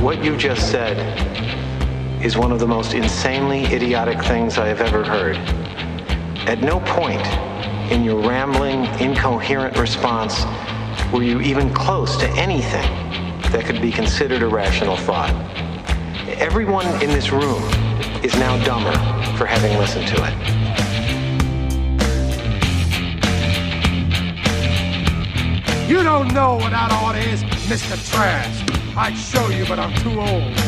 What you just said is one of the most insanely idiotic things I have ever heard. At no point in your rambling, incoherent response were you even close to anything that could be considered a rational thought. Everyone in this room is now dumber for having listened to it. You don't know what that art is, Mr. Trash. I'd show you, but I'm too old.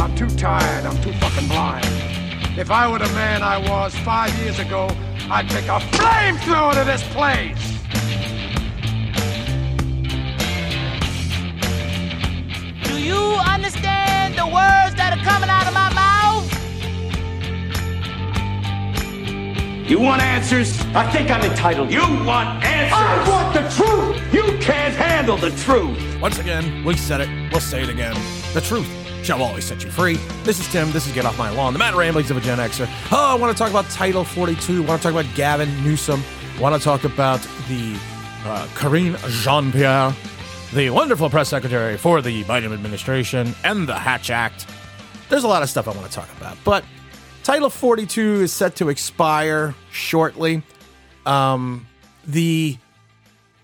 I'm too tired. I'm too fucking blind. If I were the man I was five years ago, I'd take a flamethrower to this place. Do you understand You want answers? I think I'm entitled. You want answers? I want the truth. You can't handle the truth. Once again, we said it. We'll say it again. The truth shall always set you free. This is Tim. This is Get Off My Lawn, the mad ramblings of a Gen Xer. Oh, I want to talk about Title 42. I want to talk about Gavin Newsom. I want to talk about the uh, Karine Jean Pierre, the wonderful press secretary for the Biden administration, and the Hatch Act. There's a lot of stuff I want to talk about, but Title 42 is set to expire shortly. Um, the,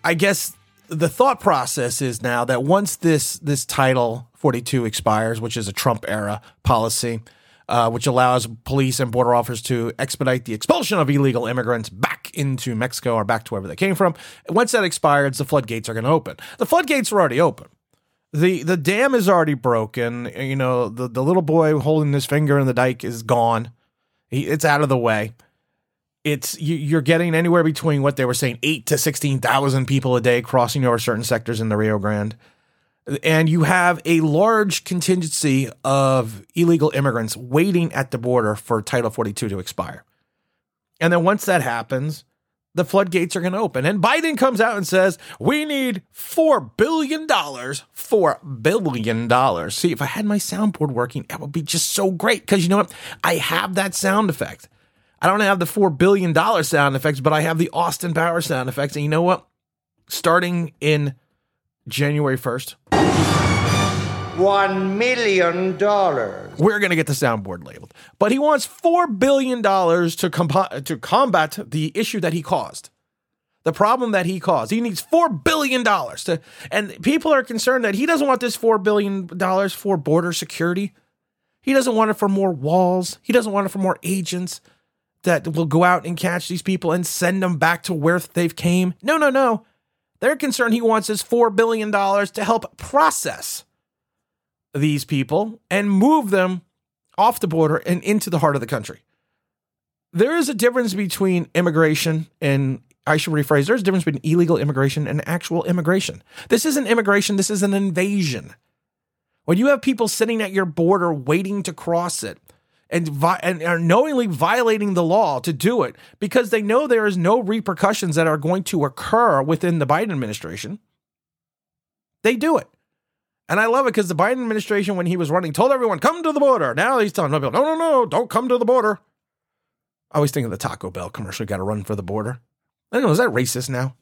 I guess the thought process is now that once this this Title 42 expires, which is a Trump era policy, uh, which allows police and border officers to expedite the expulsion of illegal immigrants back into Mexico or back to wherever they came from. Once that expires, the floodgates are going to open. The floodgates are already open. The the dam is already broken. You know, the, the little boy holding his finger in the dike is gone. He, it's out of the way it's you, are getting anywhere between what they were saying eight to sixteen thousand people a day crossing over certain sectors in the Rio Grande, and you have a large contingency of illegal immigrants waiting at the border for Title 42 to expire. And then once that happens, the floodgates are going to open. And Biden comes out and says, We need $4 billion. $4 billion. See, if I had my soundboard working, that would be just so great. Because you know what? I have that sound effect. I don't have the $4 billion sound effects, but I have the Austin Power sound effects. And you know what? Starting in January 1st, $1 million. We're going to get the soundboard labeled. But he wants $4 billion to, comp- to combat the issue that he caused. The problem that he caused. He needs $4 billion to, and people are concerned that he doesn't want this $4 billion for border security. He doesn't want it for more walls. He doesn't want it for more agents that will go out and catch these people and send them back to where they've came. No, no, no. They're concerned he wants his $4 billion to help process these people and move them off the border and into the heart of the country. There is a difference between immigration and I should rephrase there's a difference between illegal immigration and actual immigration. This isn't immigration, this is an invasion. When you have people sitting at your border waiting to cross it, and, vi- and are knowingly violating the law to do it because they know there is no repercussions that are going to occur within the Biden administration, they do it. And I love it because the Biden administration, when he was running, told everyone, come to the border. Now he's telling people, no, no, no, don't come to the border. I always think of the Taco Bell commercial, got to run for the border. I don't know, is that racist now?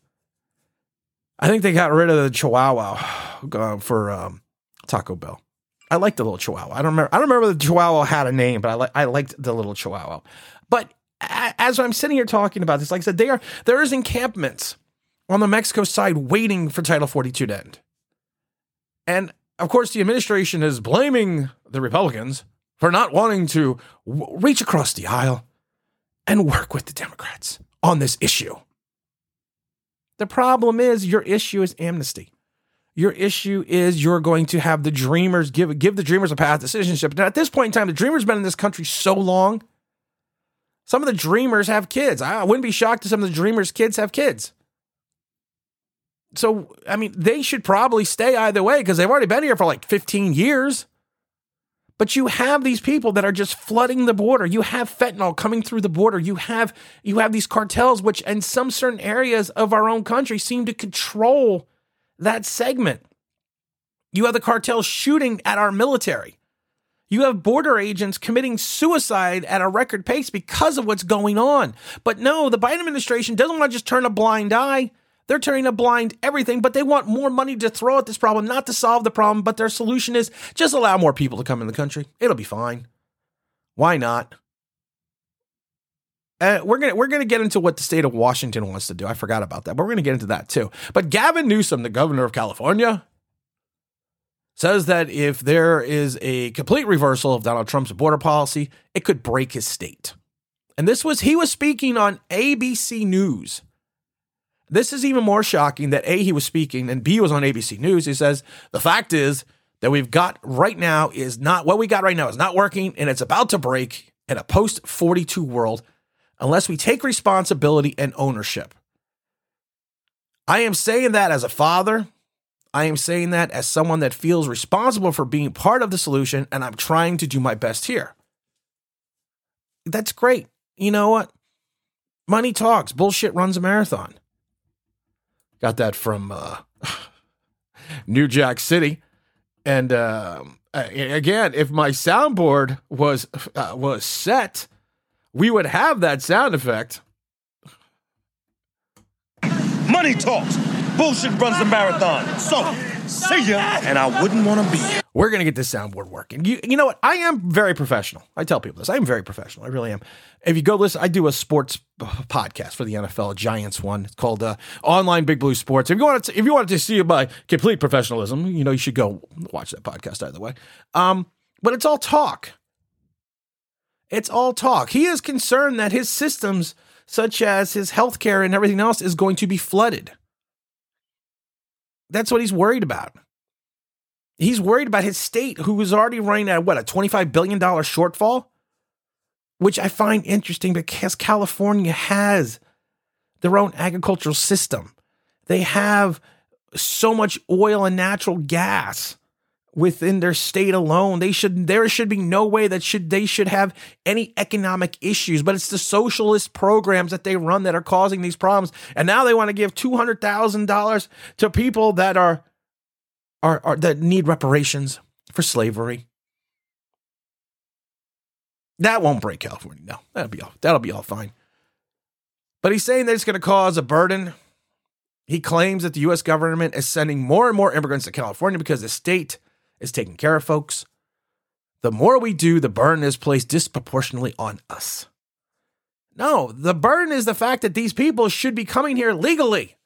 I think they got rid of the Chihuahua uh, for um, Taco Bell. I liked the little chihuahua. I don't remember. I don't remember the chihuahua had a name, but I like I liked the little chihuahua. But as I'm sitting here talking about this, like I said, there there is encampments on the Mexico side waiting for Title 42 to end, and of course the administration is blaming the Republicans for not wanting to w- reach across the aisle and work with the Democrats on this issue. The problem is your issue is amnesty. Your issue is you're going to have the Dreamers give give the Dreamers a path to citizenship. Now, at this point in time, the Dreamers been in this country so long. Some of the Dreamers have kids. I wouldn't be shocked if some of the Dreamers' kids have kids. So, I mean, they should probably stay either way because they've already been here for like 15 years. But you have these people that are just flooding the border. You have fentanyl coming through the border. You have you have these cartels, which in some certain areas of our own country seem to control that segment. You have the cartel shooting at our military. You have border agents committing suicide at a record pace because of what's going on. But no, the Biden administration doesn't want to just turn a blind eye. They're turning a blind everything, but they want more money to throw at this problem, not to solve the problem. But their solution is just allow more people to come in the country. It'll be fine. Why not? Uh, we're gonna we're gonna get into what the state of Washington wants to do. I forgot about that, but we're gonna get into that too. But Gavin Newsom, the governor of California, says that if there is a complete reversal of Donald Trump's border policy, it could break his state. And this was he was speaking on ABC News. This is even more shocking that A, he was speaking, and B, was on ABC News. He says, the fact is that we've got right now is not what we got right now is not working, and it's about to break in a post 42 world unless we take responsibility and ownership. I am saying that as a father. I am saying that as someone that feels responsible for being part of the solution, and I'm trying to do my best here. That's great. You know what? Money talks, bullshit runs a marathon. Got that from uh, New Jack City. And uh, again, if my soundboard was uh, was set, we would have that sound effect. Money talks. Bullshit runs the marathon. So, see ya. And I wouldn't want to be. We're gonna get this soundboard working. You, you know what? I am very professional. I tell people this. I am very professional. I really am. If you go listen, I do a sports podcast for the NFL, Giants one. It's called uh, Online Big Blue Sports. If you want to, if you wanted to see my complete professionalism, you know you should go watch that podcast either way. Um, but it's all talk. It's all talk. He is concerned that his systems, such as his healthcare and everything else, is going to be flooded. That's what he's worried about. He's worried about his state, who is already running at what, a $25 billion shortfall? Which I find interesting because California has their own agricultural system. They have so much oil and natural gas within their state alone. They should there should be no way that should they should have any economic issues, but it's the socialist programs that they run that are causing these problems. And now they want to give $200,000 to people that are are, are that need reparations for slavery. That won't break California. No, that'll be all. That'll be all fine. But he's saying that it's going to cause a burden. He claims that the U.S. government is sending more and more immigrants to California because the state is taking care of folks. The more we do, the burden is placed disproportionately on us. No, the burden is the fact that these people should be coming here legally.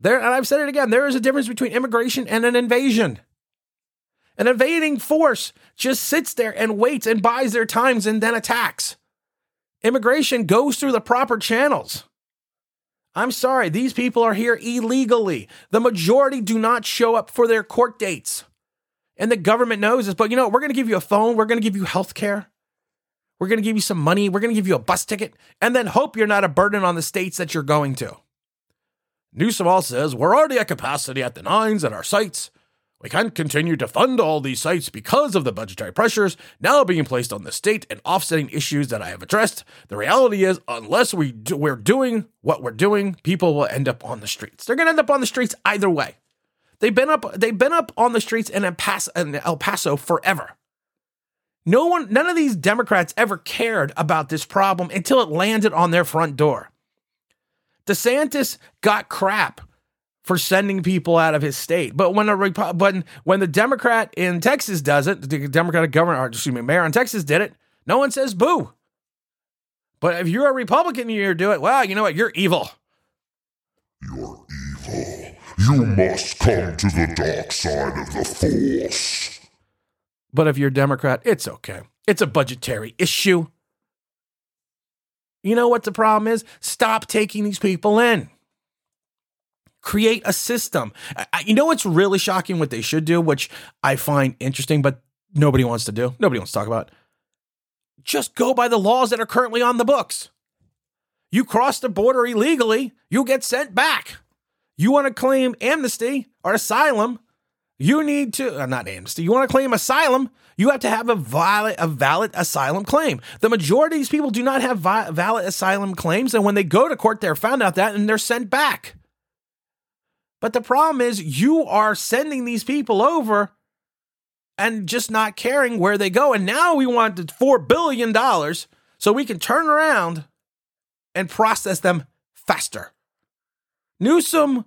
There, and I've said it again, there is a difference between immigration and an invasion. An invading force just sits there and waits and buys their times and then attacks. Immigration goes through the proper channels. I'm sorry, these people are here illegally. The majority do not show up for their court dates. And the government knows this, but you know, we're going to give you a phone, we're going to give you health care, we're going to give you some money, we're going to give you a bus ticket, and then hope you're not a burden on the states that you're going to. Newsom also says we're already at capacity at the nines at our sites. We can't continue to fund all these sites because of the budgetary pressures now being placed on the state and offsetting issues that I have addressed. The reality is, unless we do, we're doing what we're doing, people will end up on the streets. They're going to end up on the streets either way. They've been up. They've been up on the streets in El Paso, in El Paso forever. No one, none of these Democrats ever cared about this problem until it landed on their front door. DeSantis got crap for sending people out of his state, but when a when when the Democrat in Texas does it, the Democratic governor, or excuse me, mayor in Texas did it, no one says boo. But if you're a Republican, you do it. Well, you know what? You're evil. You're evil. You must come to the dark side of the Force. But if you're a Democrat, it's okay. It's a budgetary issue. You know what the problem is? Stop taking these people in. Create a system. You know what's really shocking? What they should do, which I find interesting, but nobody wants to do, nobody wants to talk about. Just go by the laws that are currently on the books. You cross the border illegally, you get sent back. You want to claim amnesty or asylum, you need to, uh, not amnesty, you want to claim asylum, you have to have a valid, a valid asylum claim. The majority of these people do not have vi- valid asylum claims, and when they go to court, they're found out that and they're sent back. But the problem is, you are sending these people over and just not caring where they go. And now we want $4 billion so we can turn around and process them faster. Newsom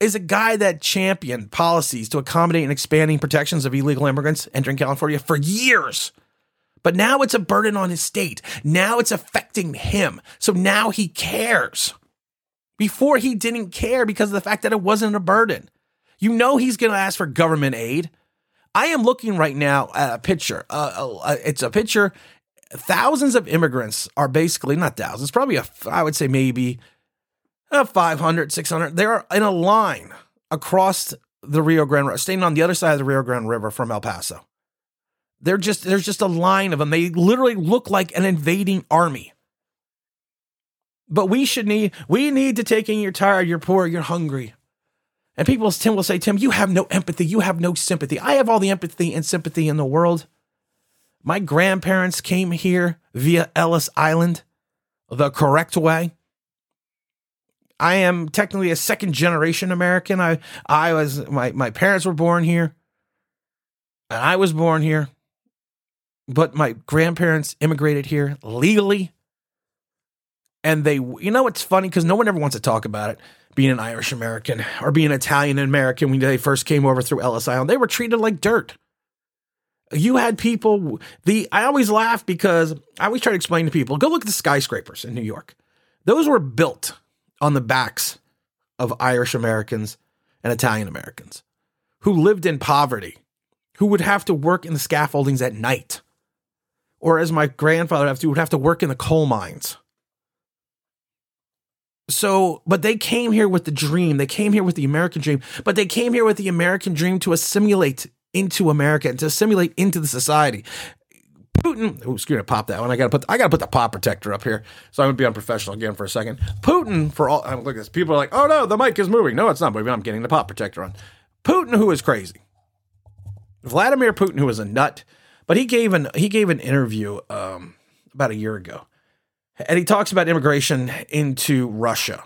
is a guy that championed policies to accommodate and expanding protections of illegal immigrants entering California for years. But now it's a burden on his state. Now it's affecting him. So now he cares. Before he didn't care because of the fact that it wasn't a burden. You know he's going to ask for government aid. I am looking right now at a picture. Uh, it's a picture. Thousands of immigrants are basically not thousands, probably a, I would say maybe Uh, 500, 600. They're in a line across the Rio Grande River, staying on the other side of the Rio Grande River from El Paso. They're just there's just a line of them. They literally look like an invading army. But we should need we need to take in you're tired, you're poor, you're hungry. And people Tim will say, Tim, you have no empathy, you have no sympathy. I have all the empathy and sympathy in the world. My grandparents came here via Ellis Island the correct way. I am technically a second generation American. I I was my my parents were born here. And I was born here. But my grandparents immigrated here legally. And they you know what's funny cuz no one ever wants to talk about it being an Irish American or being Italian American when they first came over through Ellis Island. They were treated like dirt. You had people the I always laugh because I always try to explain to people, go look at the skyscrapers in New York. Those were built on the backs of Irish Americans and Italian Americans who lived in poverty, who would have to work in the scaffoldings at night. Or as my grandfather have to, would have to work in the coal mines. So, but they came here with the dream. They came here with the American dream, but they came here with the American dream to assimilate into America and to assimilate into the society. Putin, oh, screw it, pop that one. I gotta put, I gotta put the pop protector up here. So I'm gonna be unprofessional again for a second. Putin, for all, look at this. People are like, oh no, the mic is moving. No, it's not moving. I'm getting the pop protector on. Putin, who is crazy. Vladimir Putin, who is a nut, but he gave an he gave an interview um, about a year ago, and he talks about immigration into Russia.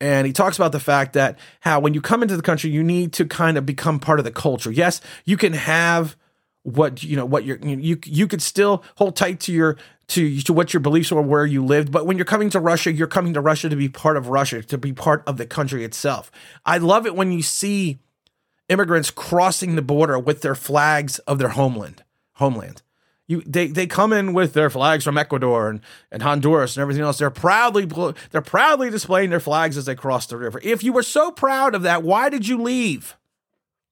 And he talks about the fact that how when you come into the country, you need to kind of become part of the culture. Yes, you can have what you know what you're you you could still hold tight to your to to what your beliefs or where you lived. But when you're coming to Russia you're coming to Russia to be part of Russia to be part of the country itself. I love it when you see immigrants crossing the border with their flags of their homeland homeland. You they they come in with their flags from Ecuador and, and Honduras and everything else. They're proudly they're proudly displaying their flags as they cross the river. If you were so proud of that why did you leave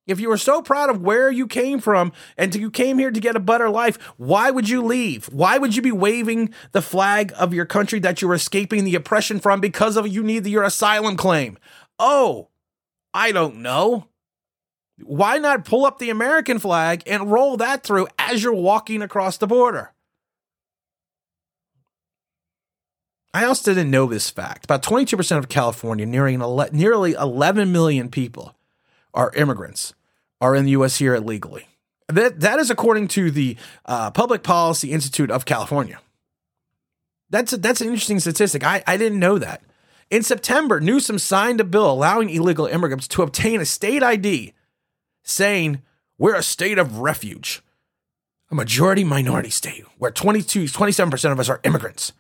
if you were so proud of where you came from and you came here to get a better life, why would you leave? Why would you be waving the flag of your country that you're escaping the oppression from because of you need your asylum claim? Oh, I don't know. Why not pull up the American flag and roll that through as you're walking across the border? I also didn't know this fact. About 22% of California, nearing nearly 11 million people, are immigrants are in the U.S. here illegally. That that is according to the uh, Public Policy Institute of California. That's a, that's an interesting statistic. I, I didn't know that. In September, Newsom signed a bill allowing illegal immigrants to obtain a state ID, saying we're a state of refuge, a majority minority state where 22, 27% of us are immigrants.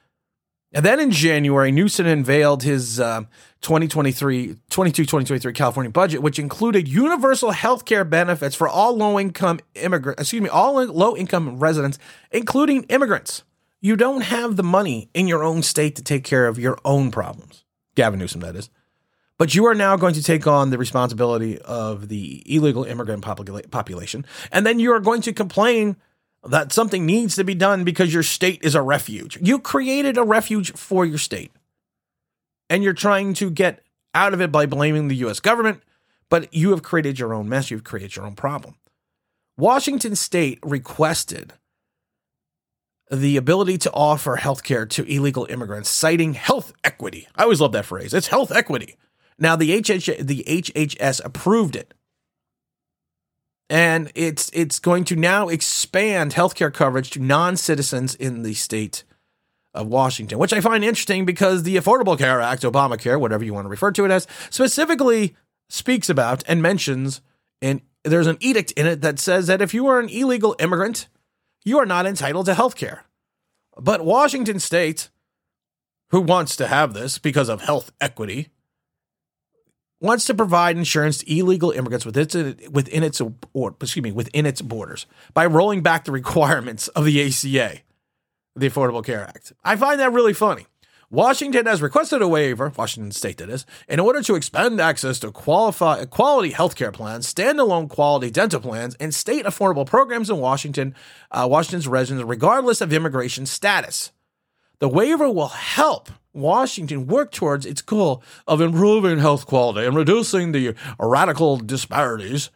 And then in January, Newsom unveiled his uh, 2023, 22 2023 California budget, which included universal health care benefits for all low income immigrants, excuse me, all low income residents, including immigrants. You don't have the money in your own state to take care of your own problems. Gavin Newsom, that is. But you are now going to take on the responsibility of the illegal immigrant popula- population. And then you are going to complain that something needs to be done because your state is a refuge. You created a refuge for your state. And you're trying to get out of it by blaming the US government, but you have created your own mess. You've created your own problem. Washington state requested the ability to offer health care to illegal immigrants, citing health equity. I always love that phrase. It's health equity. Now, the, HH, the HHS approved it and it's it's going to now expand healthcare coverage to non-citizens in the state of Washington, which I find interesting because the Affordable Care Act, Obamacare, whatever you want to refer to it as, specifically speaks about and mentions and there's an edict in it that says that if you are an illegal immigrant, you are not entitled to health care. But Washington state, who wants to have this because of health equity, wants to provide insurance to illegal immigrants within its, within its or excuse me within its borders by rolling back the requirements of the ACA, the Affordable Care Act. I find that really funny. Washington has requested a waiver, Washington State that is, in order to expand access to qualify, quality healthcare plans, standalone quality dental plans, and state affordable programs in Washington, uh, Washington's residents, regardless of immigration status. The waiver will help Washington work towards its goal of improving health quality and reducing the radical disparities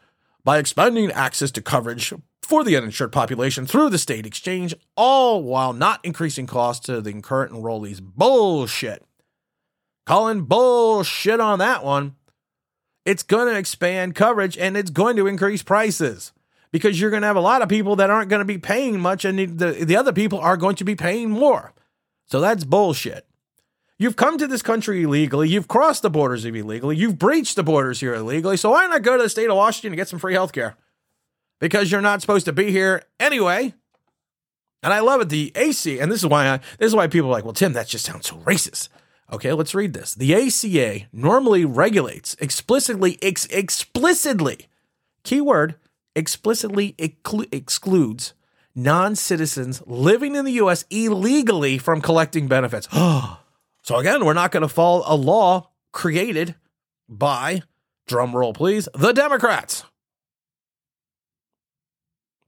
by expanding access to coverage for the uninsured population through the state exchange, all while not increasing costs to the current enrollees. Bullshit. Calling bullshit on that one. It's going to expand coverage and it's going to increase prices because you're going to have a lot of people that aren't going to be paying much and the, the other people are going to be paying more. So that's bullshit. You've come to this country illegally. You've crossed the borders illegally. You've breached the borders here illegally. So why not go to the state of Washington and get some free health care? Because you're not supposed to be here anyway. And I love it. The AC, and this is why I, this is why people are like, well, Tim, that just sounds so racist. Okay, let's read this. The ACA normally regulates explicitly, ex- explicitly, keyword, explicitly exclu- excludes non citizens living in the US illegally from collecting benefits. Oh, so, again, we're not going to follow a law created by, drum roll please, the Democrats.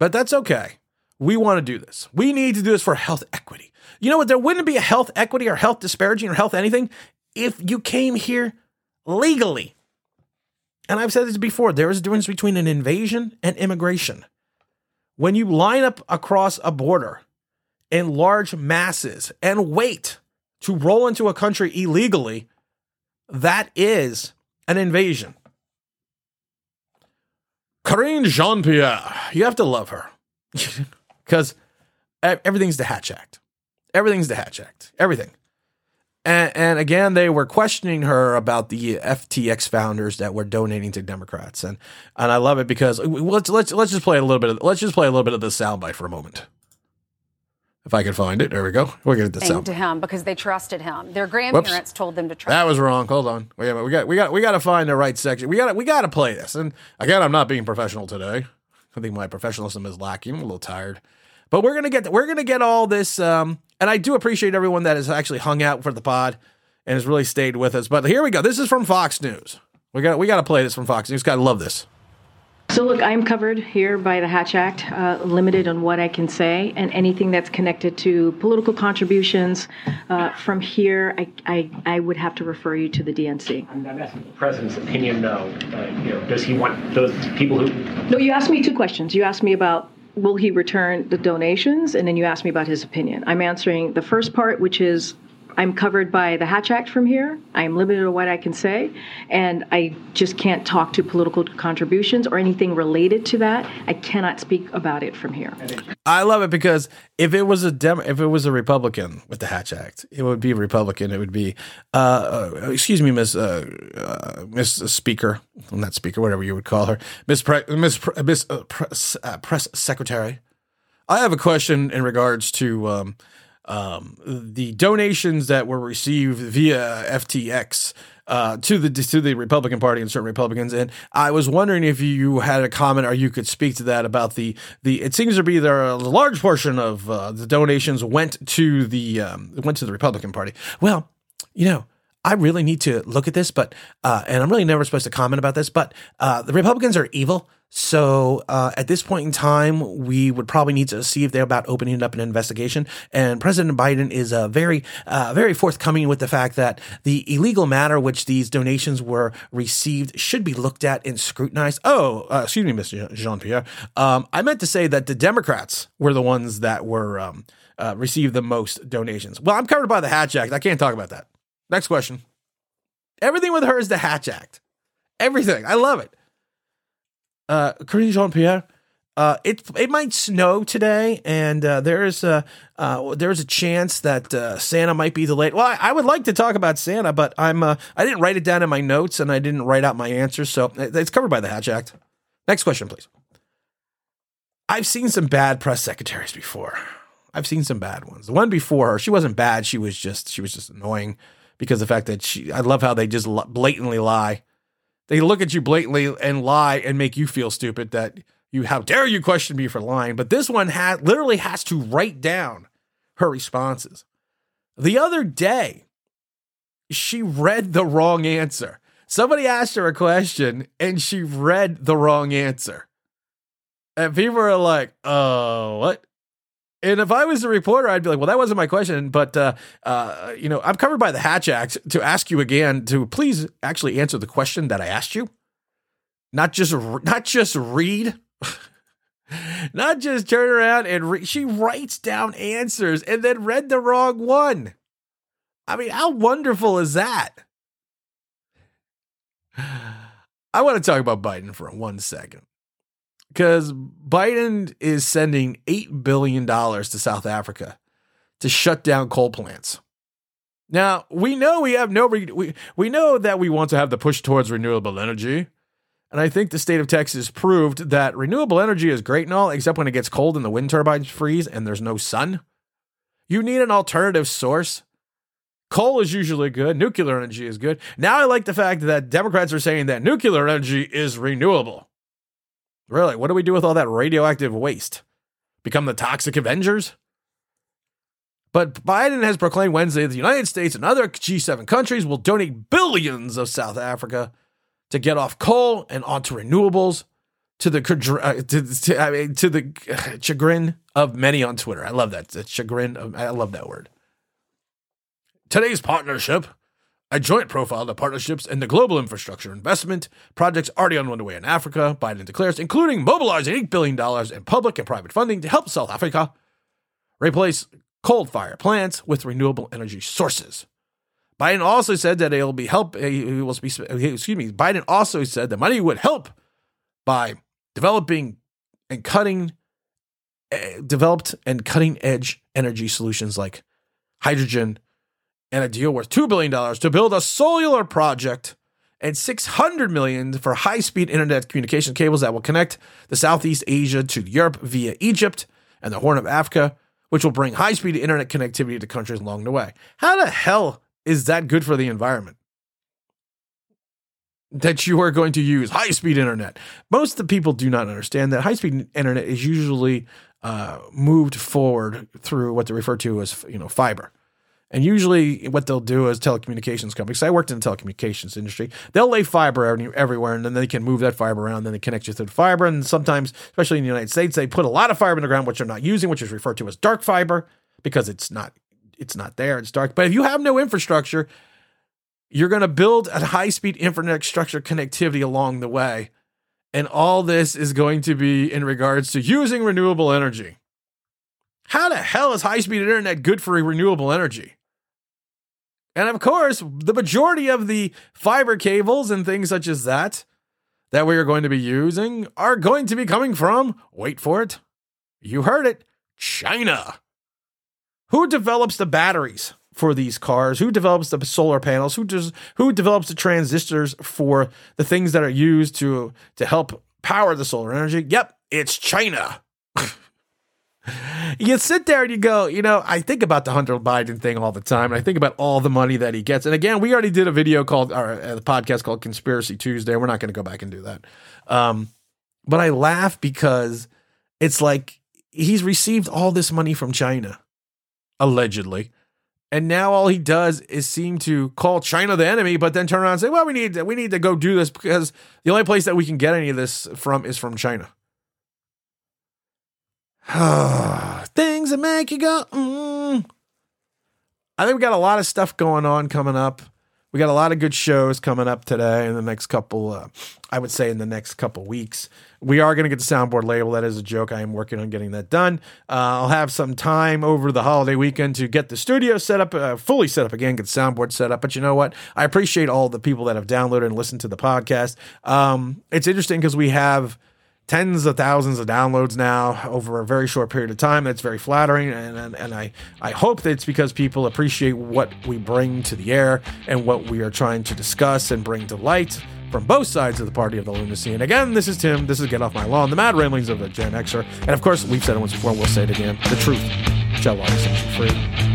But that's okay. We want to do this. We need to do this for health equity. You know what? There wouldn't be a health equity or health disparaging or health anything if you came here legally. And I've said this before there is a difference between an invasion and immigration. When you line up across a border in large masses and wait to roll into a country illegally, that is an invasion. Karine Jean Pierre, you have to love her because everything's the Hatch Act. Everything's the Hatch Act. Everything. And, and, again, they were questioning her about the FTX founders that were donating to Democrats, and and I love it because let's let's let's just play a little bit. Of, let's just play a little bit of the soundbite for a moment. If I can find it, there we go. We're gonna get the sound to him because they trusted him. Their grandparents Whoops. told them to trust. That was wrong. Hold on. A minute. We got we got we got to find the right section. We got we got to play this. And again, I'm not being professional today. I think my professionalism is lacking. I'm a little tired. But we're gonna get we're gonna get all this, um, and I do appreciate everyone that has actually hung out for the pod and has really stayed with us. But here we go. This is from Fox News. We got we got to play this from Fox News. Gotta love this. So, look, I'm covered here by the Hatch Act, uh, limited on what I can say, and anything that's connected to political contributions uh, from here, I, I, I, would have to refer you to the DNC. I'm asking the president's opinion, though. Uh, you know, does he want those people who? No, you asked me two questions. You asked me about will he return the donations, and then you asked me about his opinion. I'm answering the first part, which is I'm covered by the Hatch Act from here. I'm limited to what I can say, and I just can't talk to political contributions or anything related to that. I cannot speak about it from here. I love it because if it was a Dem- if it was a Republican with the Hatch Act, it would be Republican. It would be, uh, uh, excuse me, Miss uh, uh, Miss Speaker, not Speaker, whatever you would call her, Miss Pre- Miss Pre- Miss uh, Press, uh, Press Secretary. I have a question in regards to. Um, um, the donations that were received via FTX uh, to the to the Republican Party and certain Republicans. And I was wondering if you had a comment or you could speak to that about the the. It seems to be there a large portion of uh, the donations went to the um, went to the Republican Party. Well, you know. I really need to look at this, but uh, and I'm really never supposed to comment about this, but uh, the Republicans are evil. So uh, at this point in time, we would probably need to see if they're about opening up an investigation. And President Biden is uh, very, uh, very forthcoming with the fact that the illegal matter which these donations were received should be looked at and scrutinized. Oh, uh, excuse me, Mr. Jean Pierre. Um, I meant to say that the Democrats were the ones that were um, uh, received the most donations. Well, I'm covered by the Hatch Act. I can't talk about that. Next question. Everything with her is the Hatch Act. Everything. I love it uh, Karine Jean Pierre. Uh, it it might snow today, and uh, there is a uh, there's a chance that uh, Santa might be delayed. Well, I, I, would like to talk about Santa, but I'm uh, I didn't write it down in my notes, and I didn't write out my answers, so it's covered by the Hatch Act. Next question, please. I've seen some bad press secretaries before. I've seen some bad ones. The one before her, she wasn't bad. She was just she was just annoying because the fact that she. I love how they just blatantly lie. They look at you blatantly and lie and make you feel stupid. That you how dare you question me for lying? But this one had literally has to write down her responses. The other day, she read the wrong answer. Somebody asked her a question and she read the wrong answer. And people are like, oh, what? And if I was a reporter, I'd be like, well, that wasn't my question, but uh, uh, you know, I'm covered by the Hatch Act to ask you again to please actually answer the question that I asked you, not just not just read, not just turn around and read. She writes down answers and then read the wrong one. I mean, how wonderful is that? I want to talk about Biden for one second because Biden is sending $8 billion to South Africa to shut down coal plants. Now, we know we have no, we, we know that we want to have the push towards renewable energy. And I think the state of Texas proved that renewable energy is great and all, except when it gets cold and the wind turbines freeze and there's no sun. You need an alternative source. Coal is usually good. Nuclear energy is good. Now I like the fact that Democrats are saying that nuclear energy is renewable. Really? What do we do with all that radioactive waste? Become the toxic Avengers? But Biden has proclaimed Wednesday that the United States and other G7 countries will donate billions of South Africa to get off coal and onto renewables to the uh, to, to, I mean, to the chagrin of many on Twitter. I love that. The chagrin of, I love that word. Today's partnership a joint profile of partnerships and the global infrastructure investment projects already underway in Africa, Biden declares, including mobilizing $8 billion in public and private funding to help South Africa replace coal fired plants with renewable energy sources. Biden also said that it will be help. He will be, excuse me. Biden also said the money would help by developing and cutting, uh, developed and cutting edge energy solutions like hydrogen and a deal worth $2 billion to build a solar project and 600 million for high-speed internet communication cables that will connect the Southeast Asia to Europe via Egypt and the Horn of Africa, which will bring high-speed internet connectivity to countries along the way. How the hell is that good for the environment? That you are going to use high-speed internet. Most of the people do not understand that high-speed internet is usually uh, moved forward through what they refer to as you know fiber. And usually, what they'll do is telecommunications companies. I worked in the telecommunications industry. They'll lay fiber everywhere, and then they can move that fiber around. And Then they connect you through the fiber. And sometimes, especially in the United States, they put a lot of fiber in the ground, which they're not using, which is referred to as dark fiber, because it's not it's not there. It's dark. But if you have no infrastructure, you're going to build a high speed internet infrastructure connectivity along the way, and all this is going to be in regards to using renewable energy. How the hell is high speed internet good for renewable energy? And of course, the majority of the fiber cables and things such as that that we are going to be using are going to be coming from, wait for it, you heard it, China. Who develops the batteries for these cars? Who develops the solar panels? Who does who develops the transistors for the things that are used to to help power the solar energy? Yep, it's China you sit there and you go, you know, I think about the Hunter Biden thing all the time. And I think about all the money that he gets. And again, we already did a video called, or a podcast called Conspiracy Tuesday. We're not going to go back and do that. Um, but I laugh because it's like he's received all this money from China, allegedly. And now all he does is seem to call China the enemy, but then turn around and say, "Well, we need to, we need to go do this because the only place that we can get any of this from is from China." Things that make you go, mm. I think we got a lot of stuff going on coming up. We got a lot of good shows coming up today in the next couple, uh, I would say in the next couple weeks. We are going to get the soundboard label. That is a joke. I am working on getting that done. Uh, I'll have some time over the holiday weekend to get the studio set up, uh, fully set up again, get the soundboard set up. But you know what? I appreciate all the people that have downloaded and listened to the podcast. Um, it's interesting because we have tens of thousands of downloads now over a very short period of time. That's very flattering, and, and, and I, I hope that it's because people appreciate what we bring to the air and what we are trying to discuss and bring to light from both sides of the party of the lunacy. And again, this is Tim. This is Get Off My Lawn, the mad ramblings of a Gen Xer. And of course, we've said it once before, we'll say it again the truth want to set you free.